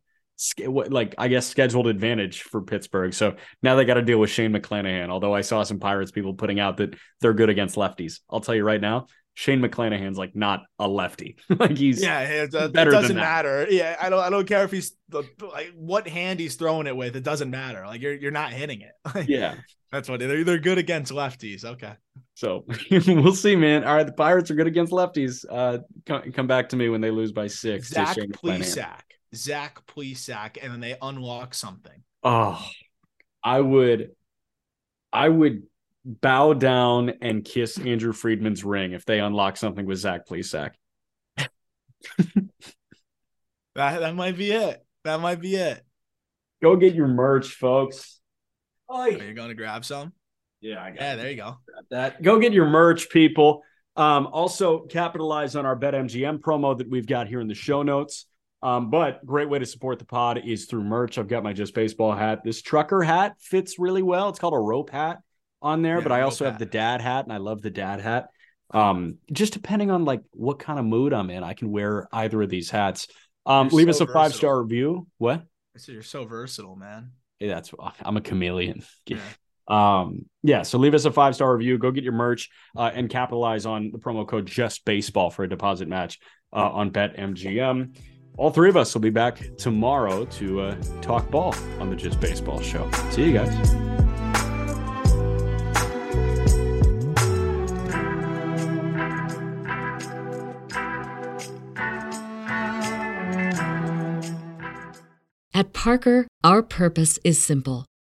like I guess scheduled advantage for Pittsburgh. So now they got to deal with Shane McClanahan. Although I saw some Pirates people putting out that they're good against lefties. I'll tell you right now, Shane McClanahan's like not a lefty. like he's Yeah, it, it doesn't matter. Yeah, I don't. I don't care if he's the, like what hand he's throwing it with. It doesn't matter. Like you're you're not hitting it. Yeah. that's what they're they're good against lefties. Okay. So we'll see, man. All right, the Pirates are good against lefties. Uh, come, come back to me when they lose by six. Zach Shane McClanahan. Plesac. Zach Plesac, and then they unlock something. Oh, I would, I would bow down and kiss Andrew Friedman's ring if they unlock something with Zach Plesac. That that might be it. That might be it. Go get your merch, folks. Are you going to grab some? Yeah, I got Yeah, there you go. that. Go get your merch, people. Um, also capitalize on our BetMGM promo that we've got here in the show notes. Um, but great way to support the pod is through merch. I've got my Just Baseball hat. This trucker hat fits really well. It's called a rope hat on there, Yeah, but I also have the dad hat, and I love the dad hat. Um, just depending on like what kind of mood I'm in, I can wear either of these hats. Um, You're leave so us a five star review. What? I said you're so versatile, man. Hey, that's I'm a chameleon. Yeah. Um, yeah, so leave us a five star review. Go get your merch uh, and capitalize on the promo code Just Baseball for a deposit match uh, on BetMGM. All three of us will be back tomorrow to uh, talk ball on the Just Baseball show. See you guys. At Parker, our purpose is simple.